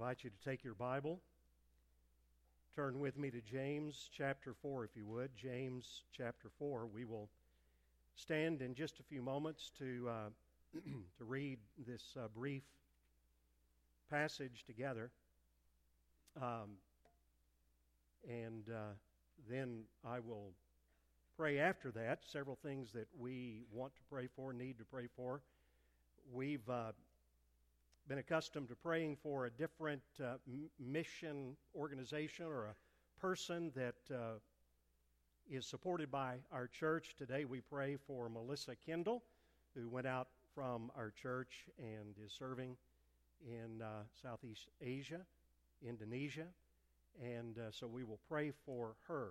invite you to take your Bible. Turn with me to James chapter 4, if you would. James chapter 4. We will stand in just a few moments to, uh, to read this uh, brief passage together. Um, and uh, then I will pray after that. Several things that we want to pray for, need to pray for. We've uh, been accustomed to praying for a different uh, mission organization or a person that uh, is supported by our church. Today we pray for Melissa Kendall, who went out from our church and is serving in uh, Southeast Asia, Indonesia. And uh, so we will pray for her.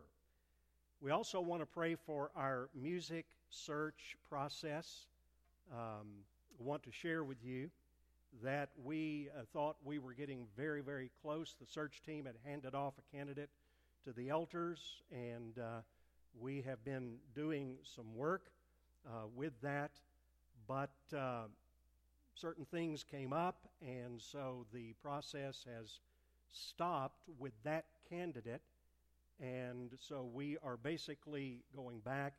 We also want to pray for our music search process. Um, want to share with you that we uh, thought we were getting very, very close. The search team had handed off a candidate to the elders, and uh, we have been doing some work uh, with that. But uh, certain things came up, and so the process has stopped with that candidate. And so we are basically going back,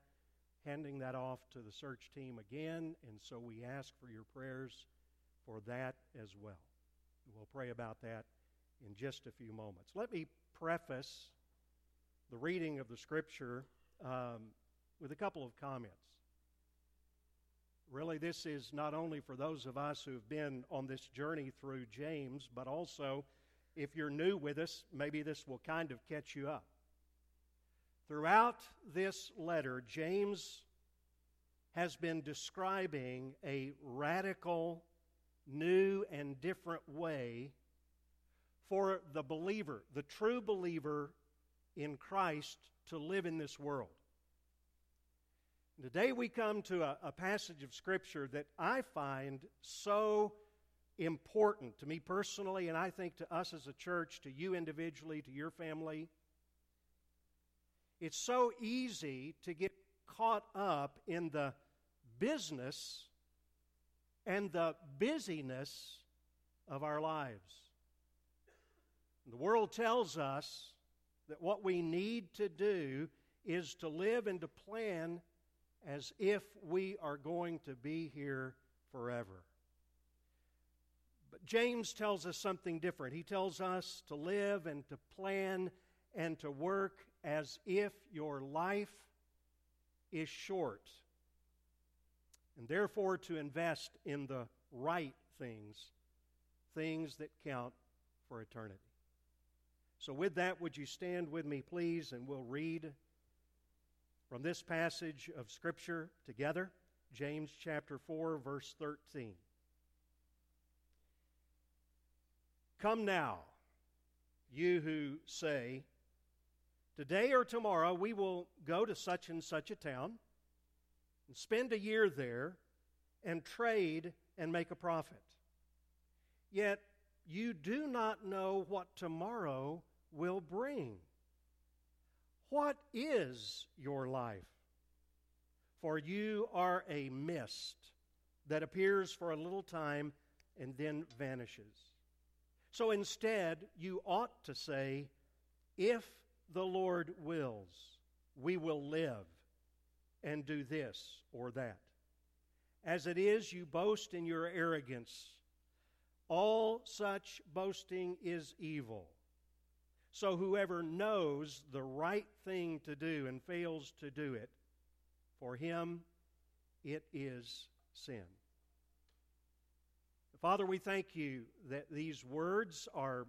handing that off to the search team again. And so we ask for your prayers for that as well. We'll pray about that in just a few moments. Let me preface the reading of the scripture um, with a couple of comments. Really, this is not only for those of us who have been on this journey through James, but also if you're new with us, maybe this will kind of catch you up. Throughout this letter, James has been describing a radical new and different way for the believer, the true believer in Christ, to live in this world. Today we come to a, a, passage of Scripture that I find so important to me personally, and I think to us as a church, to you individually, to your family. It's so easy to get caught up in the business and the busyness of our lives. The world tells us that what we need to do is to live and to plan as if we are going to be here forever. But James tells us something different. He tells us to live and to plan and to work as if your life is short and therefore to invest in the right things, things that count for eternity. So, with that, would you stand with me, please, and we'll read from this passage of Scripture together, James chapter 4, verse 13. Come now, you who say, Today or tomorrow we will go to such and such a town and spend a year there and trade and make a profit. Yet you do not know what tomorrow will bring. What is your life? For you are a mist that appears for a little time and then vanishes. So instead, you ought to say, If the Lord wills, we will live and do this or that. As it is, you boast in your arrogance. All such boasting is evil. So whoever knows the right thing to do and fails to do it, for him it is sin. Father, we thank you that these words are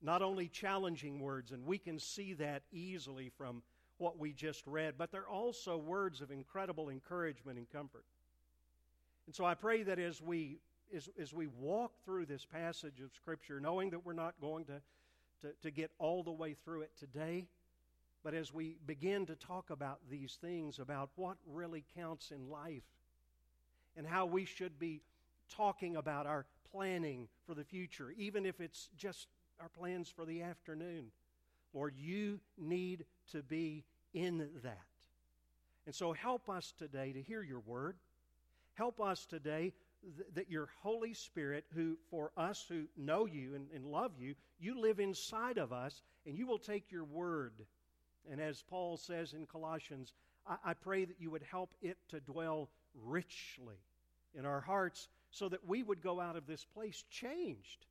not only challenging words, and we can see that easily from what we just read, but they're also words of incredible encouragement and comfort. And so I pray that as we as, as we walk through this passage of Scripture, knowing that we're not going to, to, to get all the way through it today, but as we begin to talk about these things, about what really counts in life, and how we should be talking about our planning for the future, even if it's just our plans for the afternoon. Lord, you need to be in that. And so help us today to hear your word. Help us today th- that your Holy Spirit, who for us who know you and, and love you, you live inside of us, and you will take your word. And as Paul says in Colossians, I, I pray that you would help it to dwell richly in our hearts so that we would go out of this place changed,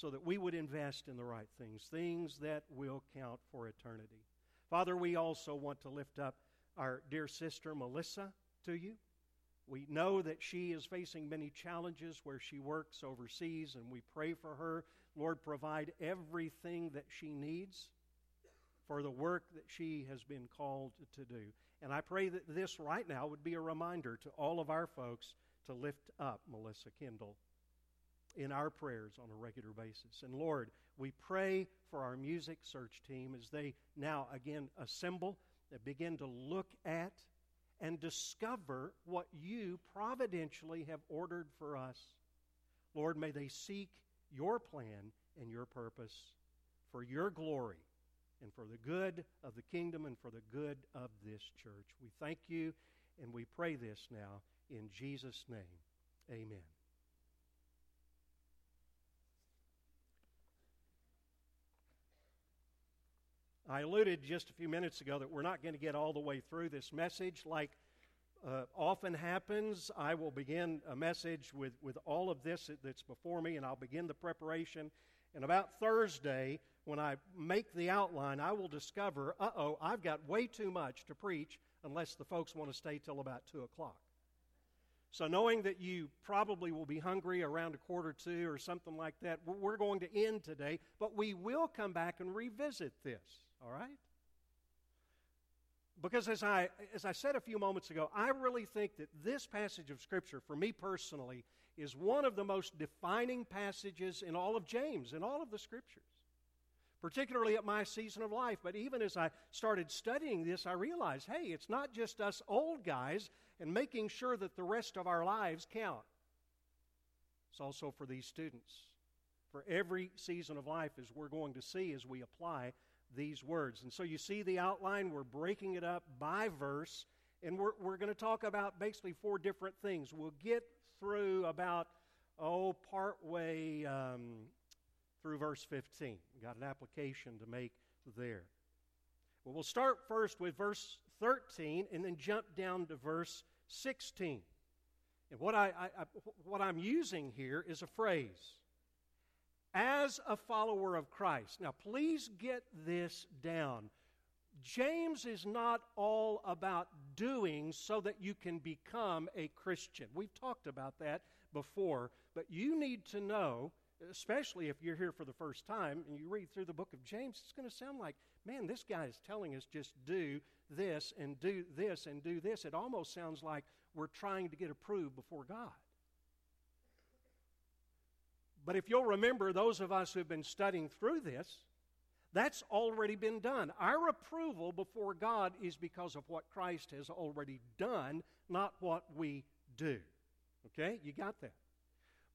so that we would invest in the right things, things that will count for eternity. Father, we also want to lift up our dear sister Melissa to you. We know that she is facing many challenges where she works overseas, and we pray for her. Lord, provide everything that she needs for the work that she has been called to do. And I pray that this right now would be a reminder to all of our folks to lift up Melissa Kendall in our prayers on a regular basis. And Lord, we pray for our music search team as they now again assemble, and begin to look at and discover what you providentially have ordered for us. Lord, may they seek your plan and your purpose for your glory and for the good of the kingdom and for the good of this church. We thank you and we pray this now in Jesus' name. Amen. I alluded just a few minutes ago that we're not going to get all the way through this message like uh, often happens. I will begin a message with, with all of this that's before me, and I'll begin the preparation. And about Thursday, when I make the outline, I will discover, uh oh, I've got way too much to preach unless the folks want to stay till about 2 o'clock. So, knowing that you probably will be hungry around a quarter to or something like that, we're going to end today, but we will come back and revisit this, all right? Because as I, as I said a few moments ago, I really think that this passage of Scripture, for me personally, is one of the most defining passages in all of James, in all of the Scriptures particularly at my season of life. But even as I started studying this, I realized hey, it's not just us old guys and making sure that the rest of our lives count. It's also for these students, for every season of life, as we're going to see as we apply these words. And so you see the outline, we're breaking it up by verse, and we're, we're going to talk about basically four different things. We'll get through about, oh, part way um, through verse 15. We've got an application to make there. Well, we'll start first with verse 13 and then jump down to verse 16. And what, I, I, I, what I'm using here is a phrase as a follower of Christ. Now, please get this down. James is not all about doing so that you can become a Christian. We've talked about that before, but you need to know especially if you're here for the first time and you read through the book of James, it's going to sound like, man, this guy is telling us just do this and do this and do this. It almost sounds like we're trying to get approved before God. But if you'll remember, those of us who've been studying through this, that's already been done. Our approval before God is because of what Christ has already done, not what we do. Okay? You got that?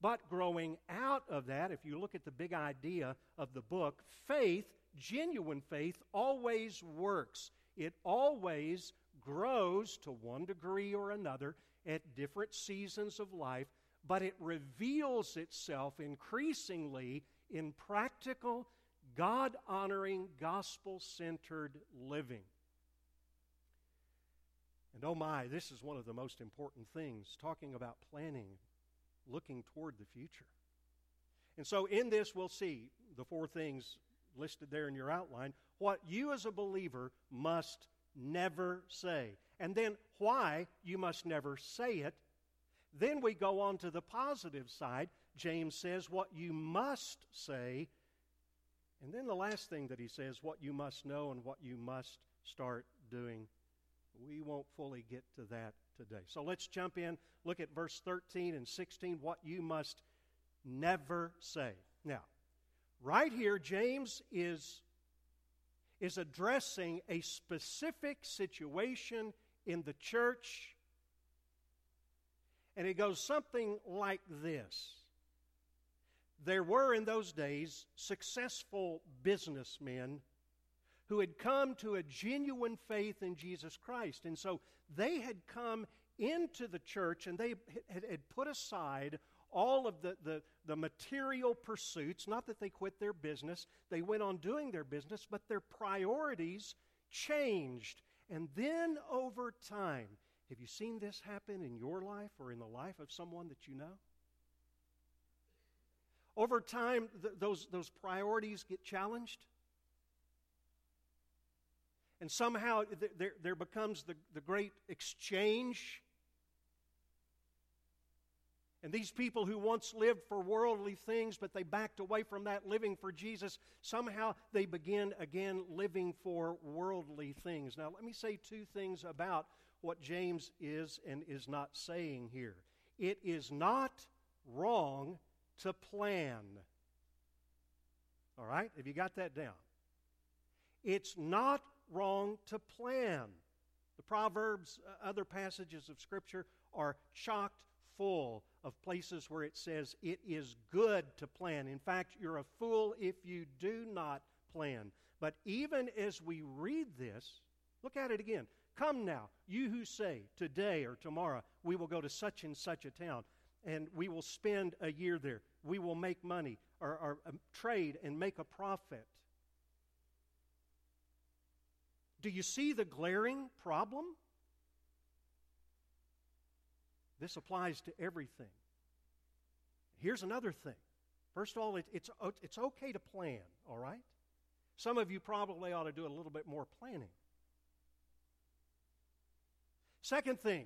But growing out of that, if you look at the big idea of the book, faith, genuine faith, always works. It always grows to one degree or another at different seasons of life, but it reveals itself increasingly in practical, God honoring, gospel centered living. And oh my, this is one of the most important things talking about planning looking toward the future. And so, in this, we'll see the four things listed there in your outline what you as a believer must never say, and then why you must never say it. Then we go on to the positive side. James says what you must say. And then the last thing that he says, what you must know and what you must start doing. We won't fully get to that today. So let's jump in, look at verse 13 and 16, what you must never say. Now, right here, James is, is addressing a specific situation in the church, and it goes something like this. There were in those days successful businessmen who had come to a genuine faith in Jesus Christ. And so they had come into the church and they had, put aside all of the, the, the material pursuits. Not that they quit their business, they went on doing their business, but their priorities changed. And then over time, have you seen this happen in your life or in the life of someone that you know? Over time, th- those, those priorities get challenged. And somehow th- there, there becomes the, the great exchange and these people who once lived for worldly things, but they backed away from that living for Jesus, somehow they begin again living for worldly things. Now, let me say two things about what James is and is not saying here. It is not wrong to plan. All right? Have you got that down? It's not wrong to plan. The Proverbs, uh, other passages of Scripture are chocked full of places where it says it is good to plan. In fact, you're a fool if you do not plan. But even as we read this, look at it again. Come now, you who say, today or tomorrow, we will go to such and such a town, and we will spend a year there. We will make money, or, or um, trade and make a profit. Do you see the glaring problem? This applies to everything. Here's another thing. First of all, it, it's, it's okay to plan, all right? Some of you probably ought to do a little bit more planning. Second thing,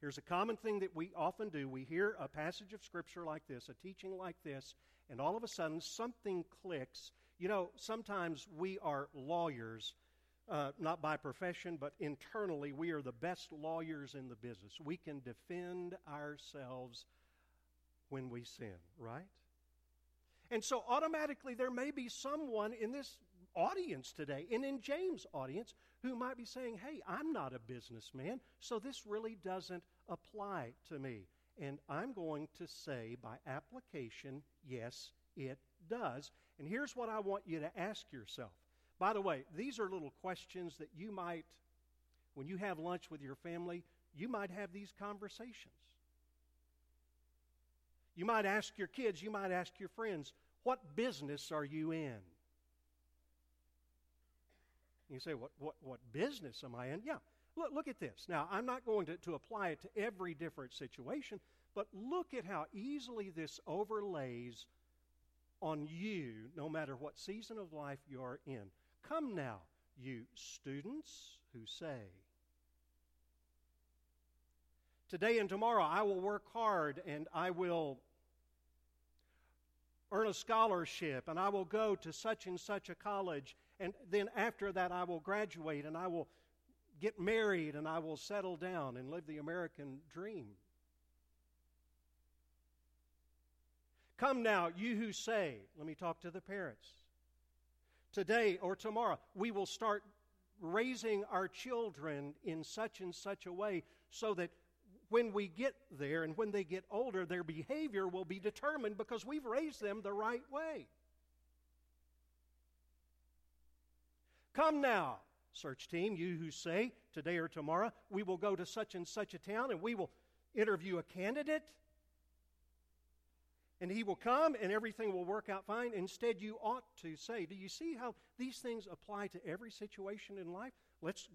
here's a common thing that we often do. We hear a passage of Scripture like this, a teaching like this, and all of a sudden something clicks. You know, sometimes we are lawyers uh, not by profession, but internally, we are the best lawyers in the business. We can defend ourselves when we sin, right? And so, automatically, there may be someone in this audience today, and in James' audience, who might be saying, Hey, I'm not a businessman, so this really doesn't apply to me. And I'm going to say, by application, yes, it does. And here's what I want you to ask yourself by the way, these are little questions that you might, when you have lunch with your family, you might have these conversations. You might ask your kids, you might ask your friends, what business are you in? You say, what, what, what business am I in? Yeah, look, look at this. Now, I'm not going to, to apply it to every different situation, but look at how easily this overlays on you, no matter what season of life you're in. Come now, you students who say, Today and tomorrow I will work hard and I will earn a scholarship and I will go to such and such a college and then after that I will graduate and I will get married and I will settle down and live the American dream. Come now, you who say, let me talk to the parents today or tomorrow. We will start raising our children in such and such a way so that when we get there and when they get older, their behavior will be determined because we've raised them the right way. Come now, search team, you who say today or tomorrow, we will go to such and such a town and we will interview a candidate and he will come and everything will work out fine. Instead, you ought to say, Do you see how these things apply to every situation in life? Let's,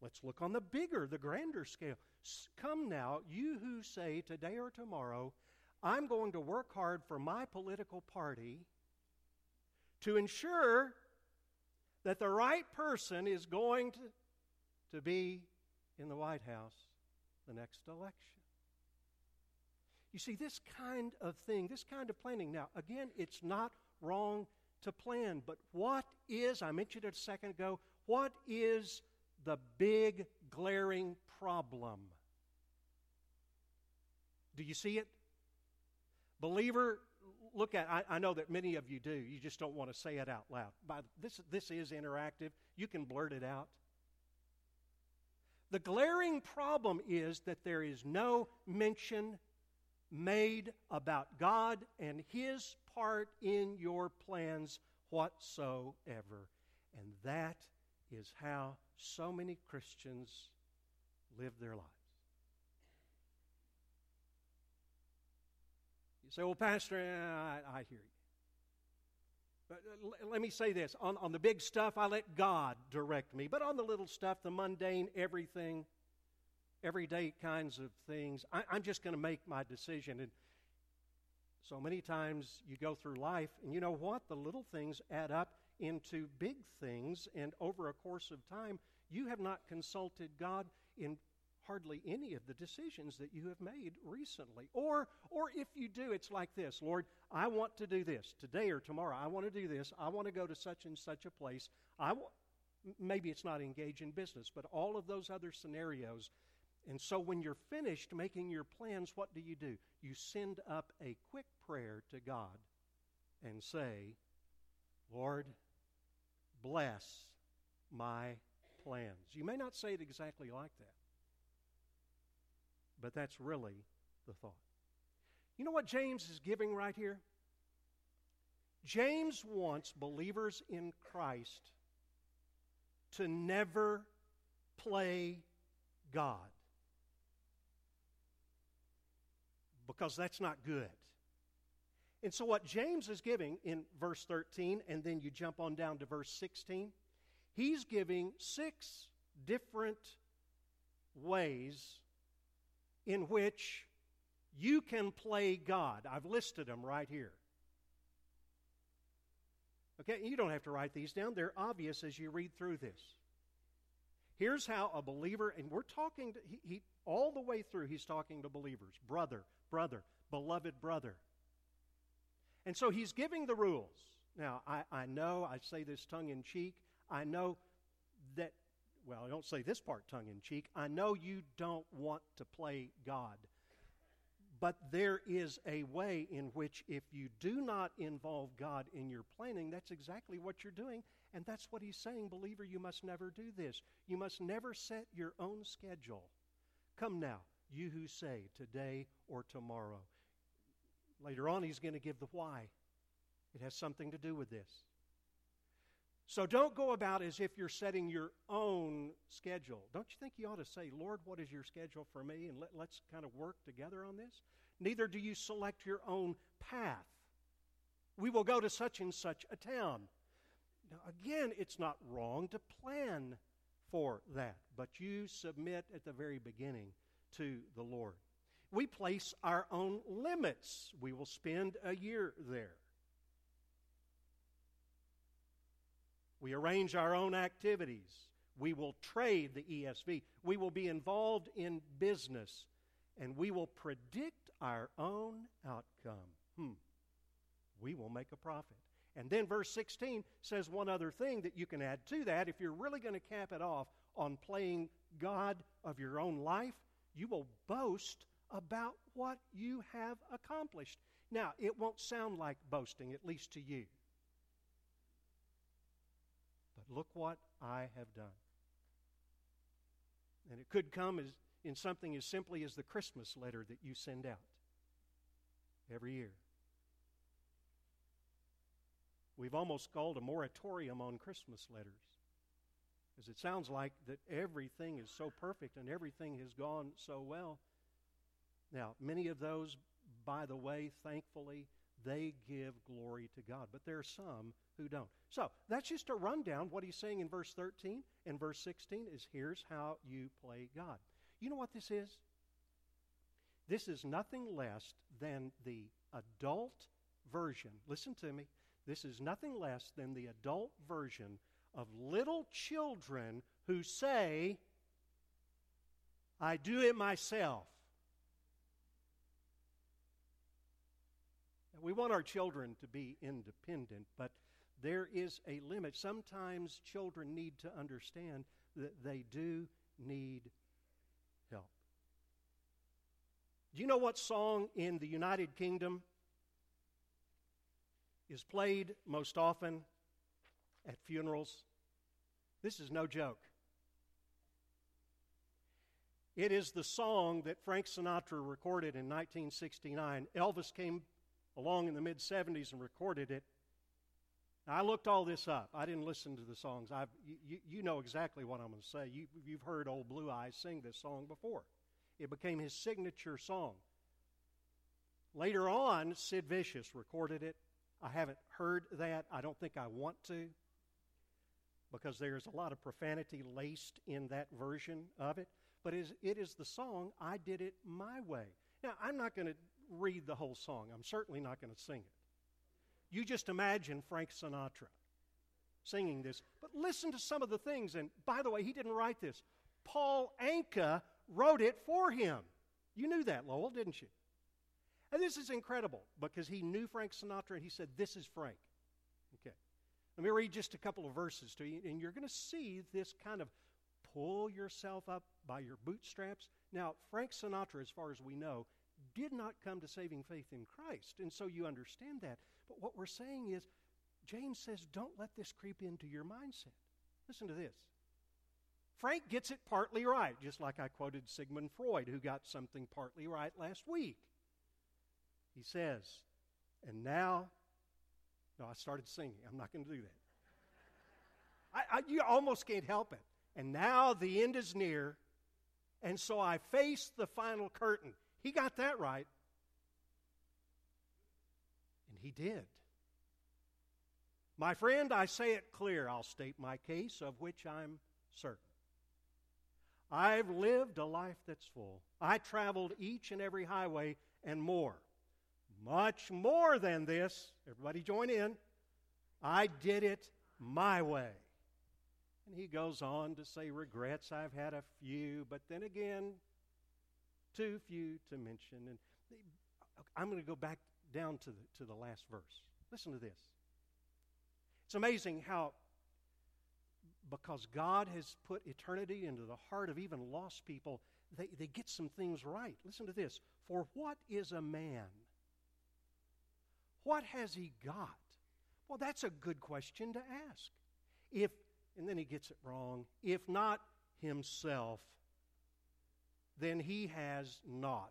let's look on the bigger, the grander scale. Come now, you who say today or tomorrow, I'm going to work hard for my political party to ensure that the right person is going to, to be in the White House the next election. You see, this kind of thing, this kind of planning, now, again, it's not wrong to plan, but what is, I mentioned it a second ago, what is the big glaring problem? Do you see it? Believer, look at I, I, know that many of you do. You just don't want to say it out loud. By, this, this is interactive. You can blurt it out. The glaring problem is that there is no mention made about God and His part in your plans whatsoever. And that is how so many Christians live their lives. You say, well, Pastor, I, I hear you. But uh, let me say this on, on the big stuff, I let God direct me. But on the little stuff, the mundane, everything, everyday kinds of things, I, I'm just going to make my decision. And so many times you go through life, and you know what? The little things add up into big things, and over a course of time, you have not consulted God in hardly any of the decisions that you have made recently. Or, or if you do, it's like this Lord, I want to do this today or tomorrow. I want to do this. I want to go to such and such a place. I w- maybe it's not engage in business, but all of those other scenarios. And so when you're finished making your plans, what do you do? You send up a quick prayer to God and say, Lord, bless my plans. You may not say it exactly like that. But that's really the thought. You know what James is giving right here? James wants believers in Christ to never play God. Because that's not good. And so, what James is giving in verse 13, and then you jump on down to verse 16, he's giving six different ways in which you can play God. I've listed them right here. Okay, you don't have to write these down, they're obvious as you read through this. Here's how a believer, and we're talking, to, he, he, all the way through, he's talking to believers brother, brother, beloved brother. And so he's giving the rules. Now, I, I know, I say this tongue in cheek, I know that well, I don't say this part tongue in cheek. I know you don't want to play God. But there is a way in which, if you do not involve God in your planning, that's exactly what you're doing. And that's what he's saying, believer, you must never do this. You must never set your own schedule. Come now, you who say today or tomorrow. Later on, he's going to give the why. It has something to do with this. So don't go about as if you're setting your own schedule. Don't you think you ought to say, Lord, what is your schedule for me? And let, let's kind of work together on this? Neither do you select your own path. We will go to such and such a town. Now, again, it's not wrong to plan for that, but you submit at the very beginning to the Lord. We place our own limits. We will spend a year there. We arrange our own activities. We will trade the ESV. We will be involved in business. And we will predict our own outcome. Hmm. We will make a profit. And then verse 16 says one other thing that you can add to that. If you're really going to cap it off on playing God of your own life, you will boast about what you have accomplished. Now, it won't sound like boasting, at least to you. Look what I have done. And it could come as, in something as simply as the Christmas letter that you send out every year. We've almost called a moratorium on Christmas letters. Because it sounds like that everything is so perfect and everything has gone so well. Now, many of those, by the way, thankfully, they give glory to God. But there are some who don't. So that's just a rundown. What he's saying in verse 13 and verse 16 is here's how you play God. You know what this is? This is nothing less than the adult version. Listen to me. This is nothing less than the adult version of little children who say, I do it myself. We want our children to be independent, but there is a limit. Sometimes children need to understand that they do need help. Do you know what song in the United Kingdom is played most often at funerals? This is no joke. It is the song that Frank Sinatra recorded in 1969. Elvis came along in the mid 70s and recorded it. Now, I looked all this up. I didn't listen to the songs. I've, you, you know exactly what I'm going to say. You, you've heard Old Blue Eyes sing this song before. It became his signature song. Later on, Sid Vicious recorded it. I haven't heard that. I don't think I want to because there's a lot of profanity laced in that version of it. But it is the song, I Did It My Way. Now, I'm not going to read the whole song. I'm certainly not going to sing it. You just imagine Frank Sinatra singing this. But listen to some of the things. And by the way, he didn't write this. Paul Anka wrote it for him. You knew that, Lowell, didn't you? And this is incredible because he knew Frank Sinatra and he said, This is Frank. Okay. Let me read just a couple of verses to you, and you're going to see this kind of pull yourself up by your bootstraps. Now, Frank Sinatra, as far as we know, did not come to saving faith in Christ, and so you understand that. But what we're saying is, James says, don't let this creep into your mindset. Listen to this. Frank gets it partly right, just like I quoted Sigmund Freud, who got something partly right last week. He says, and now, no, I started singing. I'm not going to do that. I, I, you almost can't help it. And now the end is near, and so I face the final curtain. He got that right. And he did. My friend, I say it clear. I'll state my case, of which I'm certain. I've lived a life that's full. I traveled each and every highway and more. Much more than this. Everybody join in. I did it my way. And he goes on to say, Regrets, I've had a few, but then again, too few to mention. And I'm going to go back down to the, to the last verse. Listen to this. It's amazing how, because God has put eternity into the heart of even lost people, they, they get some things right. Listen to this. For what is a man? What has he got? Well, that's a good question to ask. If, and then he gets it wrong, if not himself, then he has not.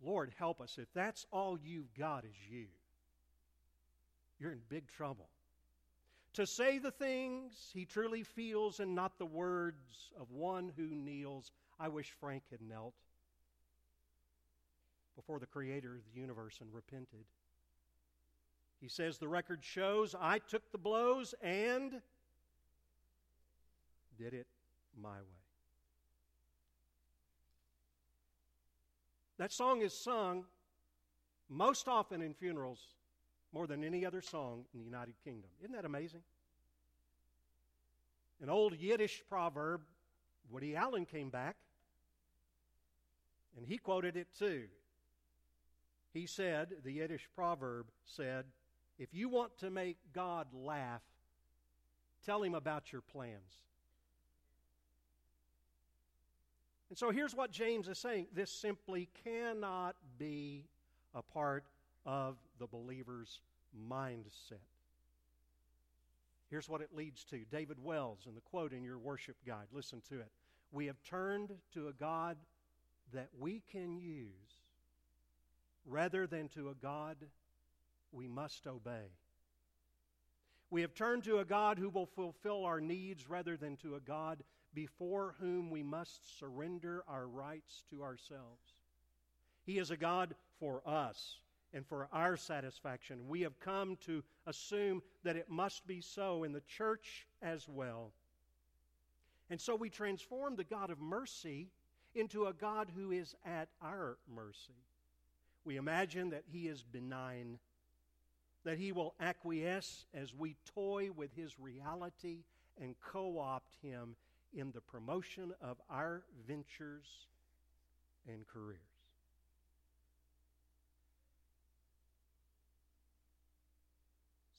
Lord, help us. If that's all you've got is you, you're in big trouble. To say the things he truly feels and not the words of one who kneels. I wish Frank had knelt before the creator of the universe and repented. He says, The record shows I took the blows and did it my way. That song is sung most often in funerals more than any other song in the United Kingdom. Isn't that amazing? An old Yiddish proverb, Woody Allen came back and he quoted it too. He said, the Yiddish proverb said, if you want to make God laugh, tell him about your plans. And so here's what James is saying this simply cannot be a part of the believer's mindset. Here's what it leads to David Wells, in the quote in your worship guide, listen to it. We have turned to a God that we can use rather than to a God we must obey. We have turned to a God who will fulfill our needs rather than to a God before whom we must surrender our rights to ourselves. He is a God for us and for our satisfaction. We have come to assume that it must be so in the church as well. And so we transform the God of mercy into a God who is at our mercy. We imagine that He is benign, that He will acquiesce as we toy with His reality and co opt Him in the promotion of our ventures and careers.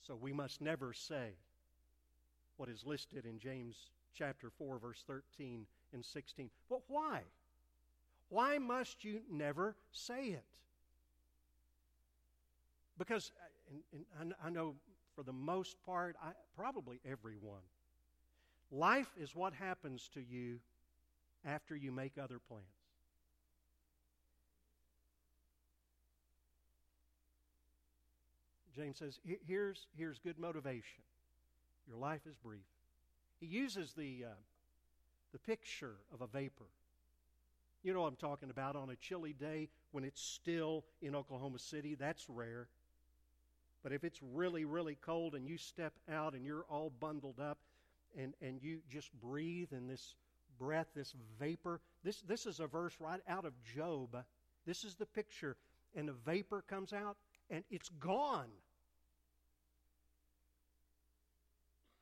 So we must never say what is listed in James chapter 4, verse 13 and 16. But why? Why must you never say it? Because, uh, and, and I know for the most part, I, probably everyone, life is what happens to you after you make other plans. James says, here's, here's good motivation. Your life is brief. He uses the, uh, the picture of a vapor. You know what I'm talking about on a chilly day when it's still in Oklahoma City. That's rare. But if it's really, really cold and you step out and you're all bundled up and, and you just breathe in this breath, this vapor, this, this is a verse right out of Job. This is the picture. And the vapor comes out and it's gone.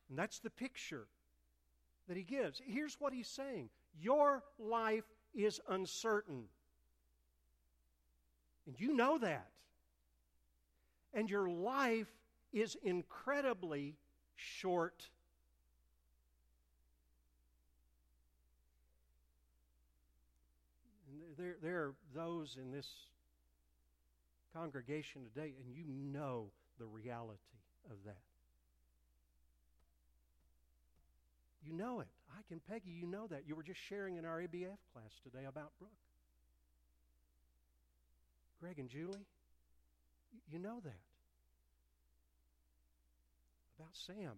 And that's the picture that he gives. Here's what he's saying Your life is uncertain. And you know that. And your life is incredibly short. And there, there are those in this congregation today, and you know the reality of that. You know it. I can, Peggy, you know that. You were just sharing in our ABF class today about Brooke. Greg and Julie, you know that. About Sam.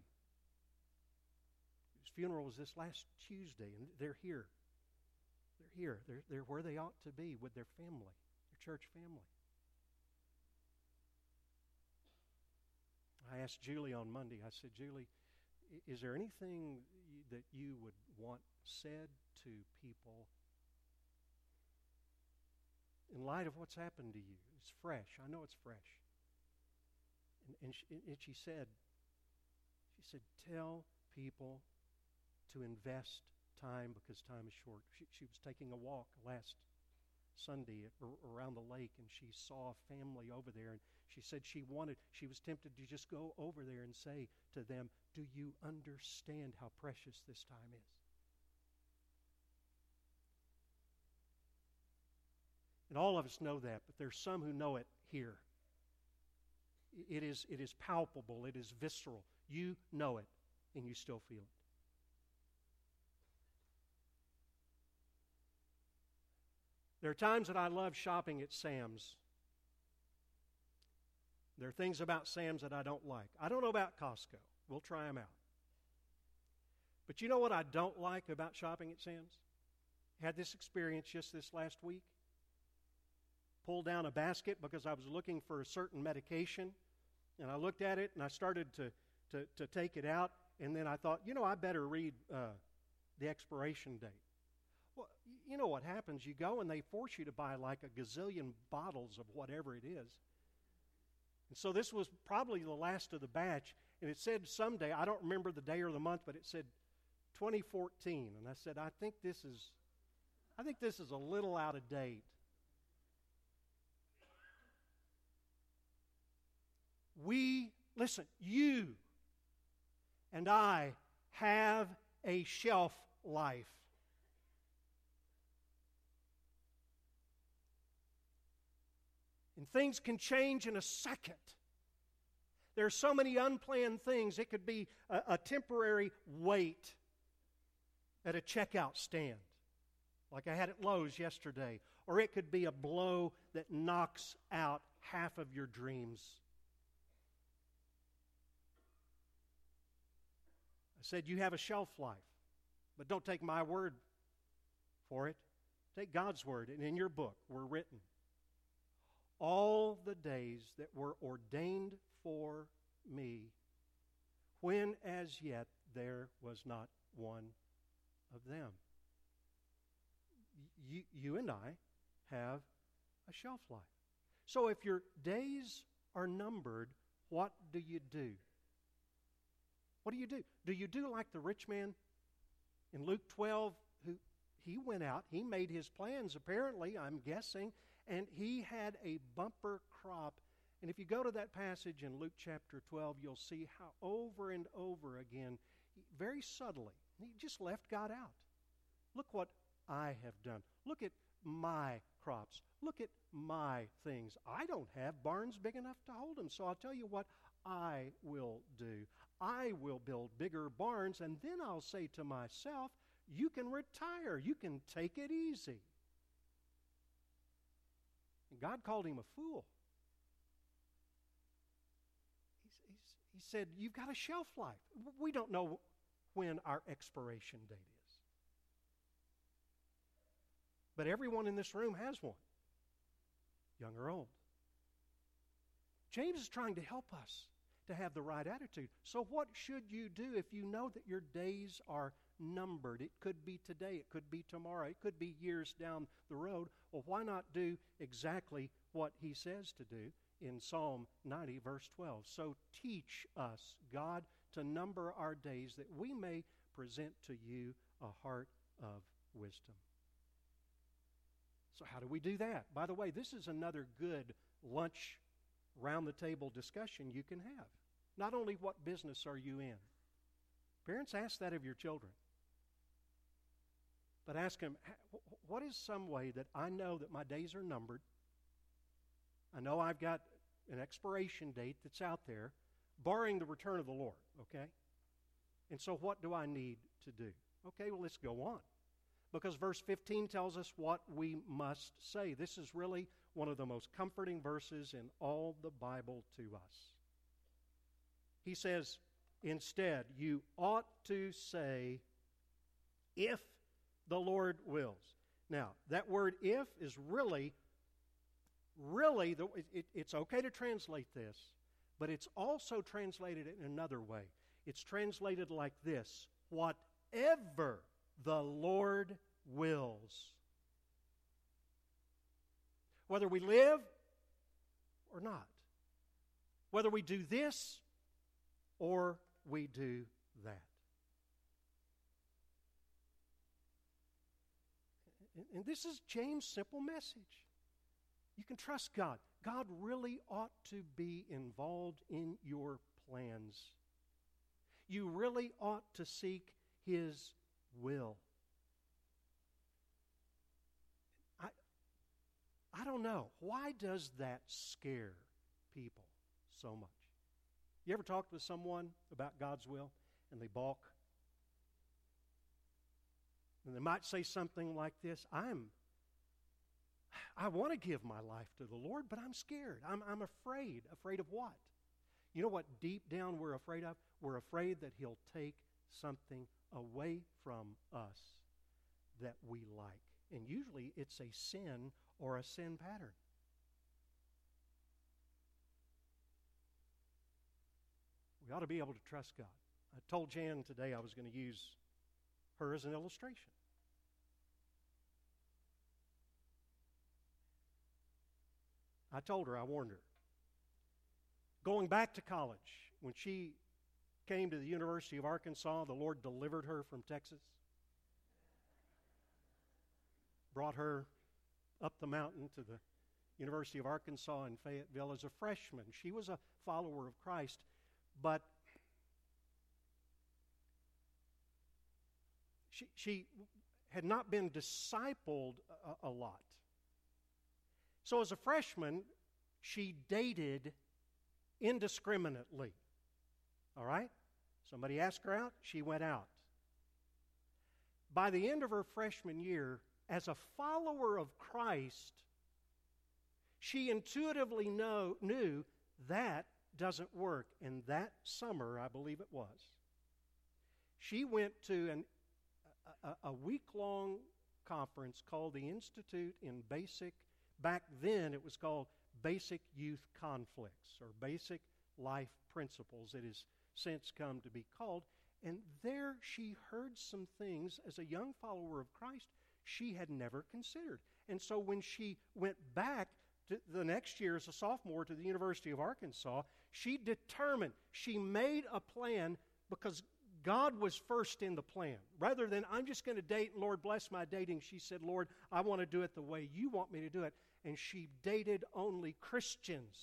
His funeral was this last Tuesday, and they're here. Here. They're, they're where they ought to be with their family, their church family. I asked Julie on Monday, I said, Julie, is there anything that you would want said to people in light of what's happened to you? It's fresh. I know it's fresh. And, and, she, and she said, she said, tell people to invest time because time is short. She, she was taking a walk last Sunday at, around the lake and she saw a family over there and she said she wanted, she was tempted to just go over there and say to them, Do you understand how precious this time is? And all of us know that, but there's some who know it here. It is, it is palpable, it is visceral. You know it, and you still feel it. There are times that I love shopping at Sam's. There are things about Sam's that I don't like. I don't know about Costco. We'll try them out. But you know what I don't like about shopping at Sam's? Had this experience just this last week. Pulled down a basket because I was looking for a certain medication, and I looked at it and I started to, to, to take it out, and then I thought, you know, I better read uh, the expiration date. You know what happens? You go and they force you to buy like a gazillion bottles of whatever it is. And so this was probably the last of the batch. And it said someday, I don't remember the day or the month, but it said 2014. And I said, I think this is, I think this is a little out of date. We, listen, you and I have a shelf life. And things can change in a second. There are so many unplanned things. It could be a, a temporary wait at a checkout stand, like I had at Lowe's yesterday, or it could be a blow that knocks out half of your dreams. I said, You have a shelf life, but don't take my word for it. Take God's word, and in your book were written all the days that were ordained for me, when as yet there was not one of them. You, you and I have a shelf life. So if your days are numbered, what do you do? What do you do? Do you do like the rich man in Luke 12 who he went out, he made his plans apparently, I'm guessing, and he had a bumper crop. And if you go to that passage in Luke chapter 12, you'll see how over and over again, very subtly, he just left God out. Look what I have done. Look at my crops. Look at my things. I don't have barns big enough to hold them. So I'll tell you what I will do. I will build bigger barns, and then I'll say to myself, You can retire. You can take it easy. And God called him a fool. He's, he's, he said, You've got a shelf life. We don't know when our expiration date is. But everyone in this room has one, young or old. James is trying to help us to have the right attitude. So, what should you do if you know that your days are numbered? It could be today, it could be tomorrow, it could be years down the road. Well, why not do exactly what he says to do in Psalm 90, verse 12? So, teach us, God, to number our days that we may present to you a heart of wisdom. So, how do we do that? By the way, this is another good lunch round the table discussion you can have. Not only what business are you in? Parents, ask that of your children. But ask Him, what is some way that I know that my days are numbered? I know I've got an expiration date that's out there, barring the return of the Lord, okay? And so what do I need to do? Okay, well, let's go on. Because verse 15 tells us what we must say. This is really one of the most comforting verses in all the Bible to us. He says, instead, you ought to say, if the Lord wills. Now, that word if is really, really, the, it, it's okay to translate this, but it's also translated in another way. It's translated like this whatever the Lord wills. Whether we live or not. Whether we do this or we do that. And this is James' simple message. You can trust God. God really ought to be involved in your plans. You really ought to seek His will. I, I don't know. Why does that scare people so much? You ever talked with someone about God's will and they balk? And they might say something like this I'm I want to give my life to the Lord, but I'm scared. I'm, I'm afraid. Afraid of what? You know what deep down we're afraid of? We're afraid that He'll take something away from us that we like. And usually it's a sin or a sin pattern. We ought to be able to trust God. I told Jan today I was going to use her as an illustration. I told her, I warned her. Going back to college, when she came to the University of Arkansas, the Lord delivered her from Texas, brought her up the mountain to the University of Arkansas in Fayetteville as a freshman. She was a follower of Christ, but she, she had not been discipled a, a lot. So, as a freshman, she dated indiscriminately. All right? Somebody asked her out, she went out. By the end of her freshman year, as a follower of Christ, she intuitively know, knew that doesn't work. And that summer, I believe it was, she went to an, a, a week long conference called the Institute in Basic, back then it was called Basic Youth Conflicts or Basic Life Principles. It has since come to be called. And there she heard some things as a young follower of Christ she had never considered. And so when she went back the next year as a sophomore to the University of Arkansas, she determined, she made a plan because God was first in the plan. Rather than, I'm just going to date, Lord bless my dating, she said, Lord, I want to do it the way you want me to do it. And she dated only Christians.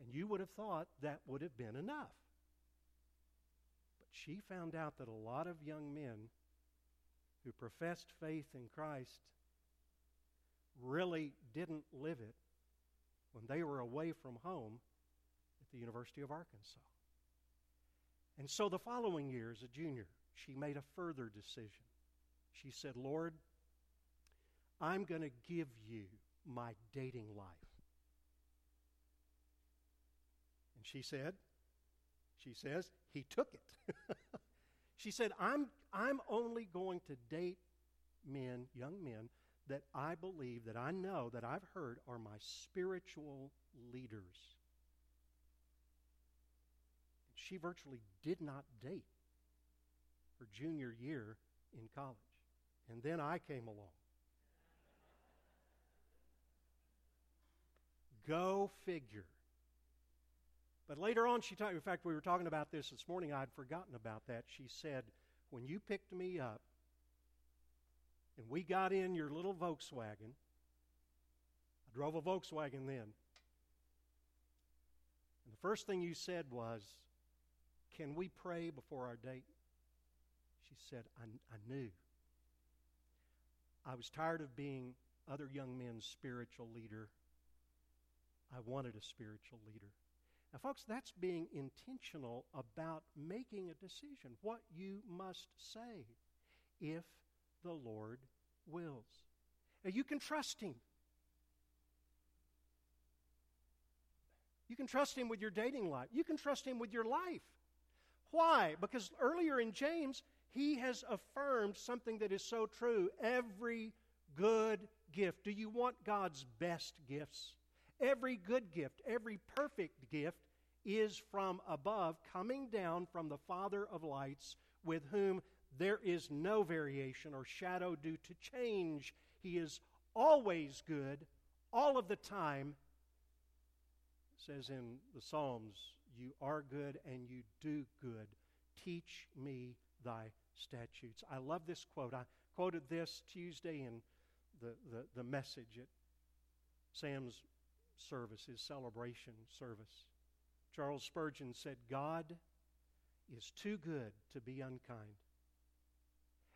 And you would have thought that would have been enough. But she found out that a lot of young men who professed faith in Christ really didn't live it when they were away from home at the University of Arkansas. And so the following year, as a junior, she made a further decision. She said, Lord, I'm going to give you my dating life. And she said, she says, he took it. she said, I'm, I'm only going to date men, young men, that I believe, that I know, that I've heard are my spiritual leaders. She virtually did not date her junior year in college. And then I came along. Go figure. But later on, she talked, in fact, we were talking about this this morning. I'd forgotten about that. She said, When you picked me up and we got in your little Volkswagen, I drove a Volkswagen then. And the first thing you said was, Can we pray before our date? She said, I, I knew. I was tired of being other young men's spiritual leader. I wanted a spiritual leader. Now, folks, that's being intentional about making a decision, what you must say if the Lord wills. Now, you can trust Him. You can trust Him with your dating life. You can trust Him with your life. Why? Because earlier in James, he has affirmed something that is so true. Every good gift. Do you want God's best gifts? Every good gift, every perfect gift is from above, coming down from the Father of lights, with whom there is no variation or shadow due to change. He is always good, all of the time. It says in the Psalms, You are good and you do good. Teach me thy statutes. I love this quote. I quoted this Tuesday in the, the, the message at Sam's service, his celebration service. Charles Spurgeon said, God is too good to be unkind,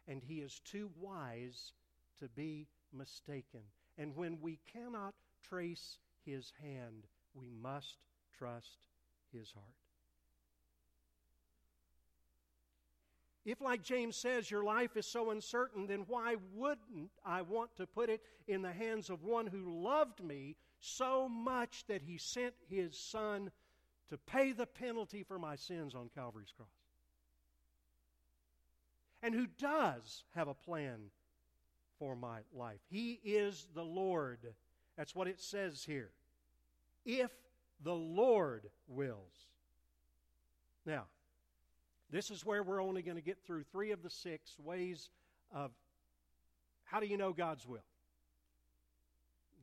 and he is too wise to be mistaken. And when we cannot trace his hand, we must trust his heart. If, like James says, your life is so uncertain, then why wouldn't I want to put it in the hands of one who loved me so much that he sent his son to pay the penalty for my sins on Calvary's cross? And who does have a plan for my life? He is the Lord. That's what it says here. If the Lord wills. Now, this is where we're only going to get through three of the six ways of how do you know God's will?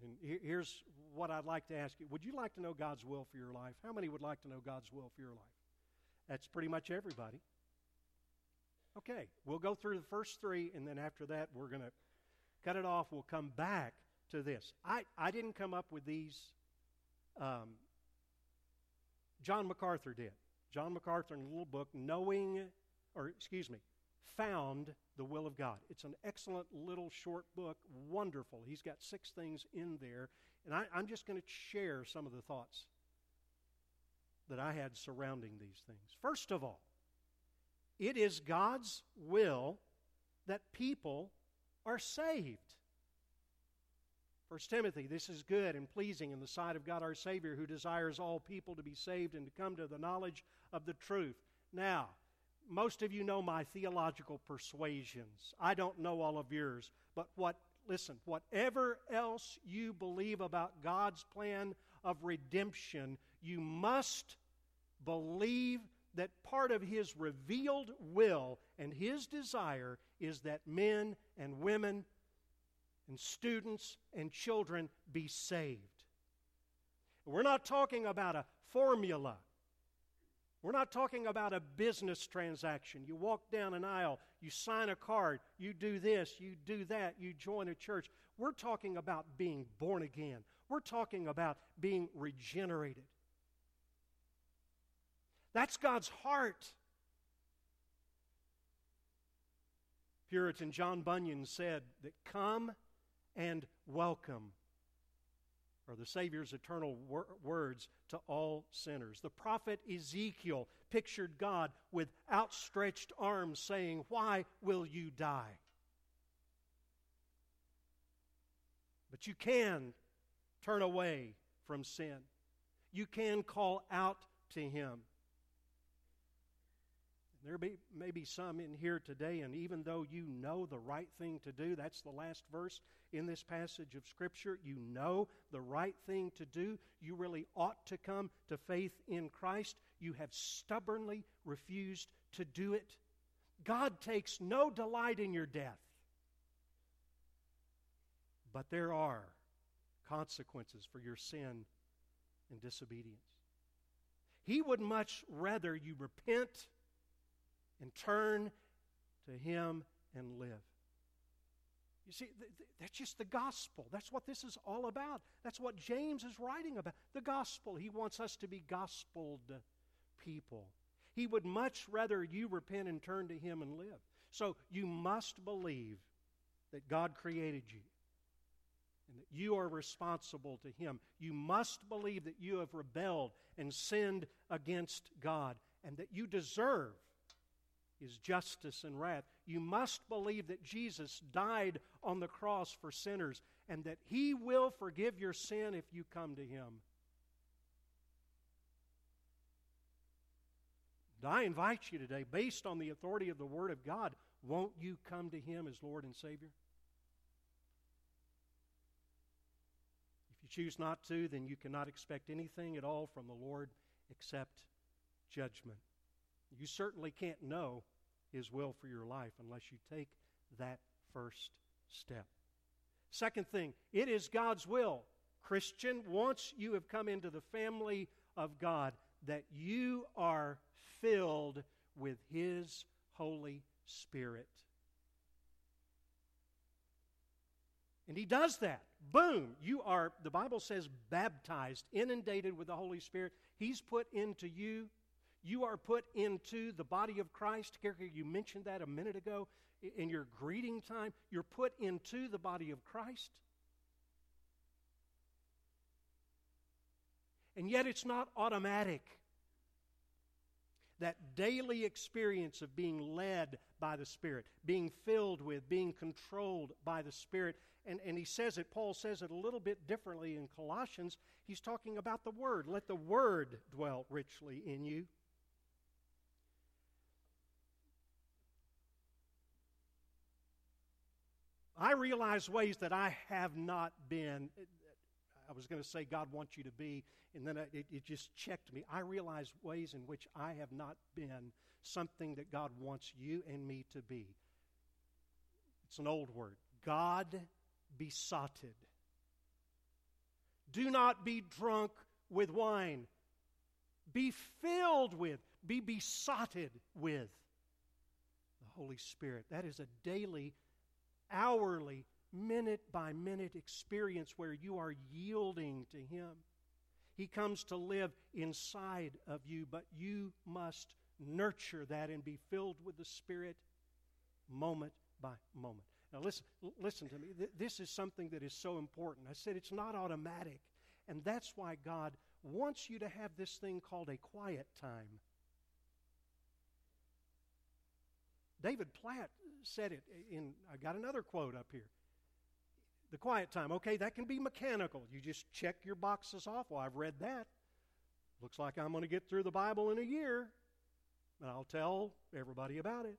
And here's what I'd like to ask you Would you like to know God's will for your life? How many would like to know God's will for your life? That's pretty much everybody. Okay, we'll go through the first three, and then after that, we're going to cut it off. We'll come back to this. I, I didn't come up with these, um, John MacArthur did. John MacArthur in a little book, Knowing, or excuse me, Found the Will of God. It's an excellent little short book, wonderful. He's got six things in there, and I, I'm just going to share some of the thoughts that I had surrounding these things. First of all, it is God's will that people are saved. First Timothy, this is good and pleasing in the sight of God our Savior, who desires all people to be saved and to come to the knowledge of the truth. Now, most of you know my theological persuasions. I don't know all of yours, but what listen, whatever else you believe about God's plan of redemption, you must believe that part of his revealed will and his desire is that men and women and students and children be saved. We're not talking about a formula. We're not talking about a business transaction. You walk down an aisle, you sign a card, you do this, you do that, you join a church. We're talking about being born again. We're talking about being regenerated. That's God's heart. Puritan John Bunyan said that come and welcome are the Savior's eternal wor- words to all sinners. The prophet Ezekiel pictured God with outstretched arms saying, Why will you die? But you can turn away from sin, you can call out to Him. There be, may be some in here today, and even though you know the right thing to do, that's the last verse in this passage of Scripture, you know the right thing to do, you really ought to come to faith in Christ, you have stubbornly refused to do it. God takes no delight in your death. But there are consequences for your sin and disobedience. He would much rather you repent and turn to Him and live. You see, th- th- that's just the gospel. That's what this is all about. That's what James is writing about. The gospel. He wants us to be gospeled people. He would much rather you repent and turn to Him and live. So you must believe that God created you and that you are responsible to Him. You must believe that you have rebelled and sinned against God and that you deserve His justice and wrath. You must believe that Jesus died on the cross for sinners and that He will forgive your sin if you come to Him. And I invite you today, based on the authority of the Word of God, won't you come to Him as Lord and Savior? If you choose not to, then you cannot expect anything at all from the Lord except judgment. You certainly can't know His will for your life unless you take that first step. Second thing, it is God's will, Christian, once you have come into the family of God, that you are filled with His Holy Spirit. And He does that. Boom, you are, the Bible says, baptized, inundated with the Holy Spirit. He's put into you. You are put into the body of Christ. You mentioned that a minute ago in your greeting time. You're put into the body of Christ. And yet it's not automatic. That daily experience of being led by the Spirit, being filled with, being controlled by the Spirit, and, and he says it, Paul says it a little bit differently in Colossians. He's talking about the Word. Let the Word dwell richly in you. I realize ways that I have not been. I was going to say God wants you to be, and then it, it, just checked me. I realize ways in which I have not been something that God wants you and me to be. It's an old word. God besotted. Do not be drunk with wine. Be filled with, be besotted with the Holy Spirit. That is a daily, hourly, minute by minute experience where you are yielding to Him. He comes to live inside of you, but you must nurture that and be filled with the Spirit moment by moment. Now, listen, listen to me. This is something that is so important. I said it's not automatic. And that's why God wants you to have this thing called a quiet time. David Platt said it in, I got another quote up here. The quiet time, okay, that can be mechanical. You just check your boxes off. Well, I've read that. Looks like I'm going to get through the Bible in a year, and I'll tell everybody about it.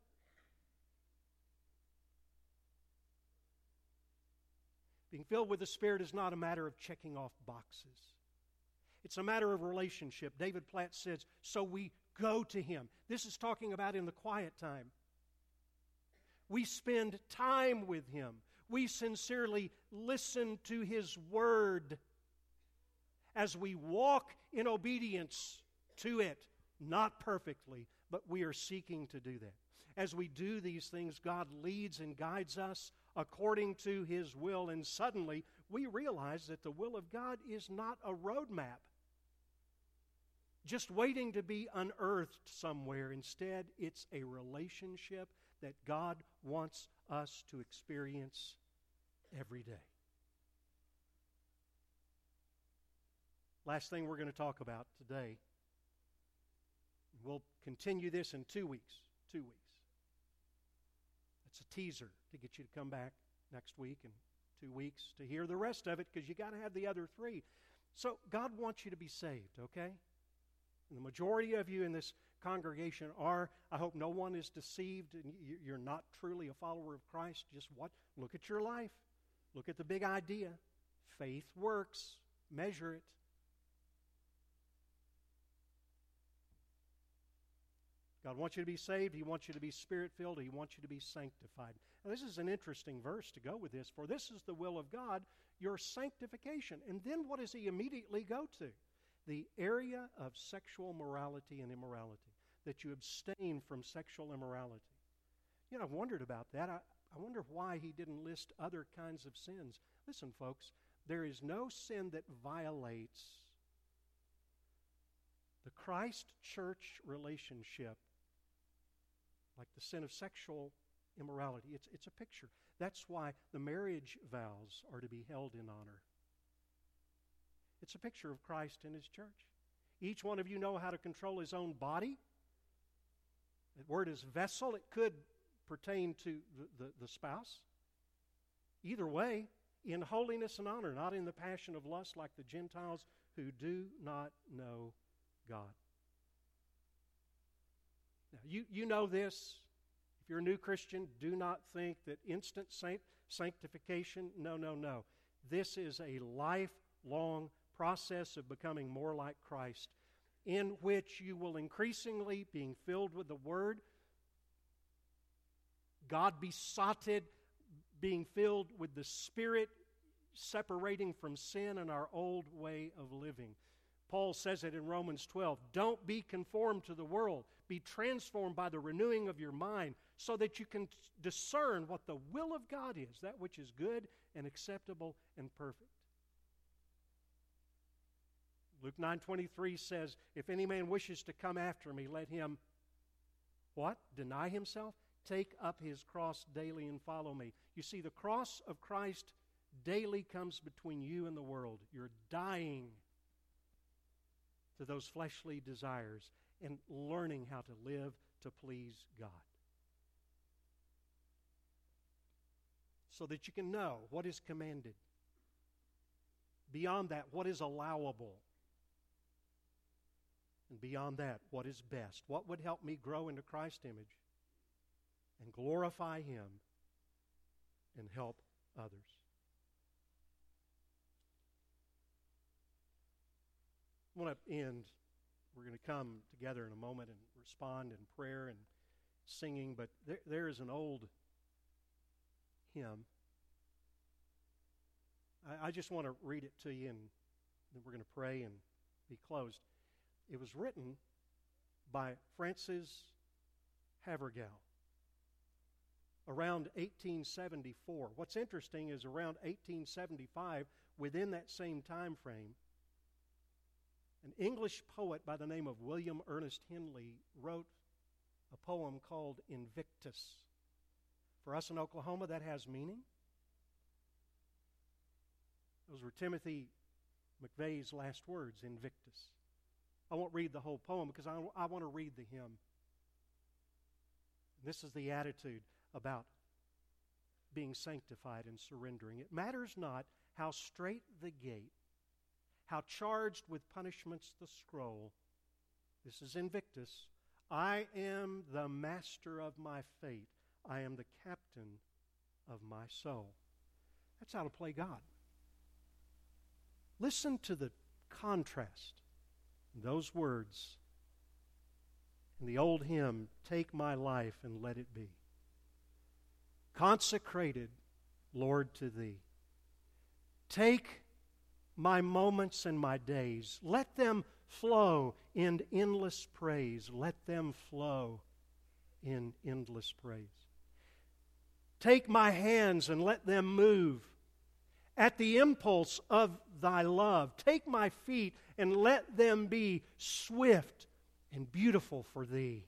Being filled with the Spirit is not a matter of checking off boxes. It's a matter of relationship. David Platt says, so we go to Him. This is talking about in the quiet time. We spend time with Him. We sincerely listen to His Word as we walk in obedience to it, not perfectly, but we are seeking to do that. As we do these things, God leads and guides us according to His will. And suddenly we realize that the will of God is not a roadmap just waiting to be unearthed somewhere. Instead, it's a relationship that God wants us to experience every day. Last thing we're going to talk about today. We'll continue this in two weeks. Two weeks. It's a teaser to get you to come back next week and two weeks to hear the rest of it because you got to have the other three. So God wants you to be saved, okay? And the majority of you in this congregation are. I hope no one is deceived and you're not truly a follower of Christ. Just what? Look at your life. Look at the big idea. Faith works. Measure it. God wants you to be saved. He wants you to be spirit filled. He wants you to be sanctified. Now, this is an interesting verse to go with this. For this is the will of God, your sanctification. And then what does he immediately go to? The area of sexual morality and immorality, that you abstain from sexual immorality. You know, I've wondered about that. I, I wonder why he didn't list other kinds of sins. Listen, folks, there is no sin that violates the Christ church relationship like the sin of sexual immorality. It's, it's a picture. That's why the marriage vows are to be held in honor. It's a picture of Christ and his church. Each one of you know how to control his own body. The word is vessel. It could pertain to the, the, the spouse. Either way, in holiness and honor, not in the passion of lust like the Gentiles who do not know God. Now, you, you know this. If you're a new Christian, do not think that instant saint, sanctification, no, no, no. This is a lifelong process of becoming more like Christ, in which you will increasingly, being filled with the Word, God besotted, being filled with the Spirit, separating from sin and our old way of living. Paul says it in Romans 12. Don't be conformed to the world. Be transformed by the renewing of your mind so that you can discern what the will of God is, that which is good and acceptable and perfect. Luke 9:23 says, "If any man wishes to come after me, let him what? Deny himself, take up his cross daily and follow me." You see the cross of Christ daily comes between you and the world. You're dying to those fleshly desires and learning how to live to please God. So that you can know what is commanded. Beyond that, what is allowable. And beyond that, what is best. What would help me grow into Christ's image and glorify Him and help others. I want to end. We're going to come together in a moment and respond in prayer and singing, but there, there is an old hymn. I, I just want to read it to you, and then we're going to pray and be closed. It was written by Frances Havergal around 1874. What's interesting is around 1875, within that same time frame, an English poet by the name of William Ernest Henley wrote a poem called Invictus. For us in Oklahoma, that has meaning. Those were Timothy McVeigh's last words, Invictus. I won't read the whole poem because I, I want to read the hymn. This is the attitude about being sanctified and surrendering. It matters not how straight the gate how charged with punishments the scroll. This is Invictus. I am the master of my fate. I am the captain of my soul. That's how to play God. Listen to the contrast those words in the old hymn, Take my life and let it be. Consecrated, Lord, to Thee. Take my moments and my days. Let them flow in endless praise. Let them flow in endless praise. Take my hands and let them move at the impulse of thy love. Take my feet and let them be swift and beautiful for thee.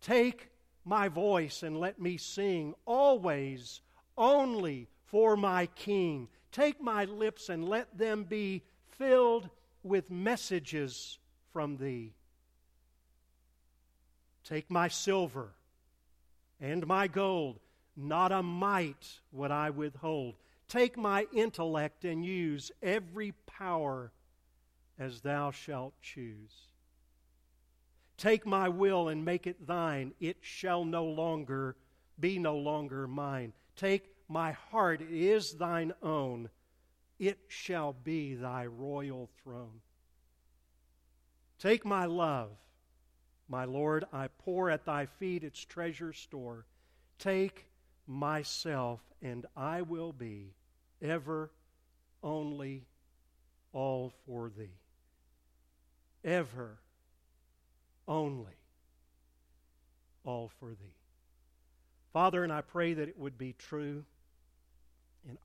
Take my voice and let me sing always only for my King. Take my lips and let them be filled with messages from thee. Take my silver and my gold, not a mite would I withhold. Take my intellect and use every power as thou shalt choose. Take my will and make it thine. It shall no longer be no longer mine. Take my heart, it is thine own. It shall be thy royal throne. Take my love, my Lord, I pour at thy feet its treasure store. Take myself, and I will be ever, only, all for thee. Ever, only, all for thee. Father, and I pray that it would be true in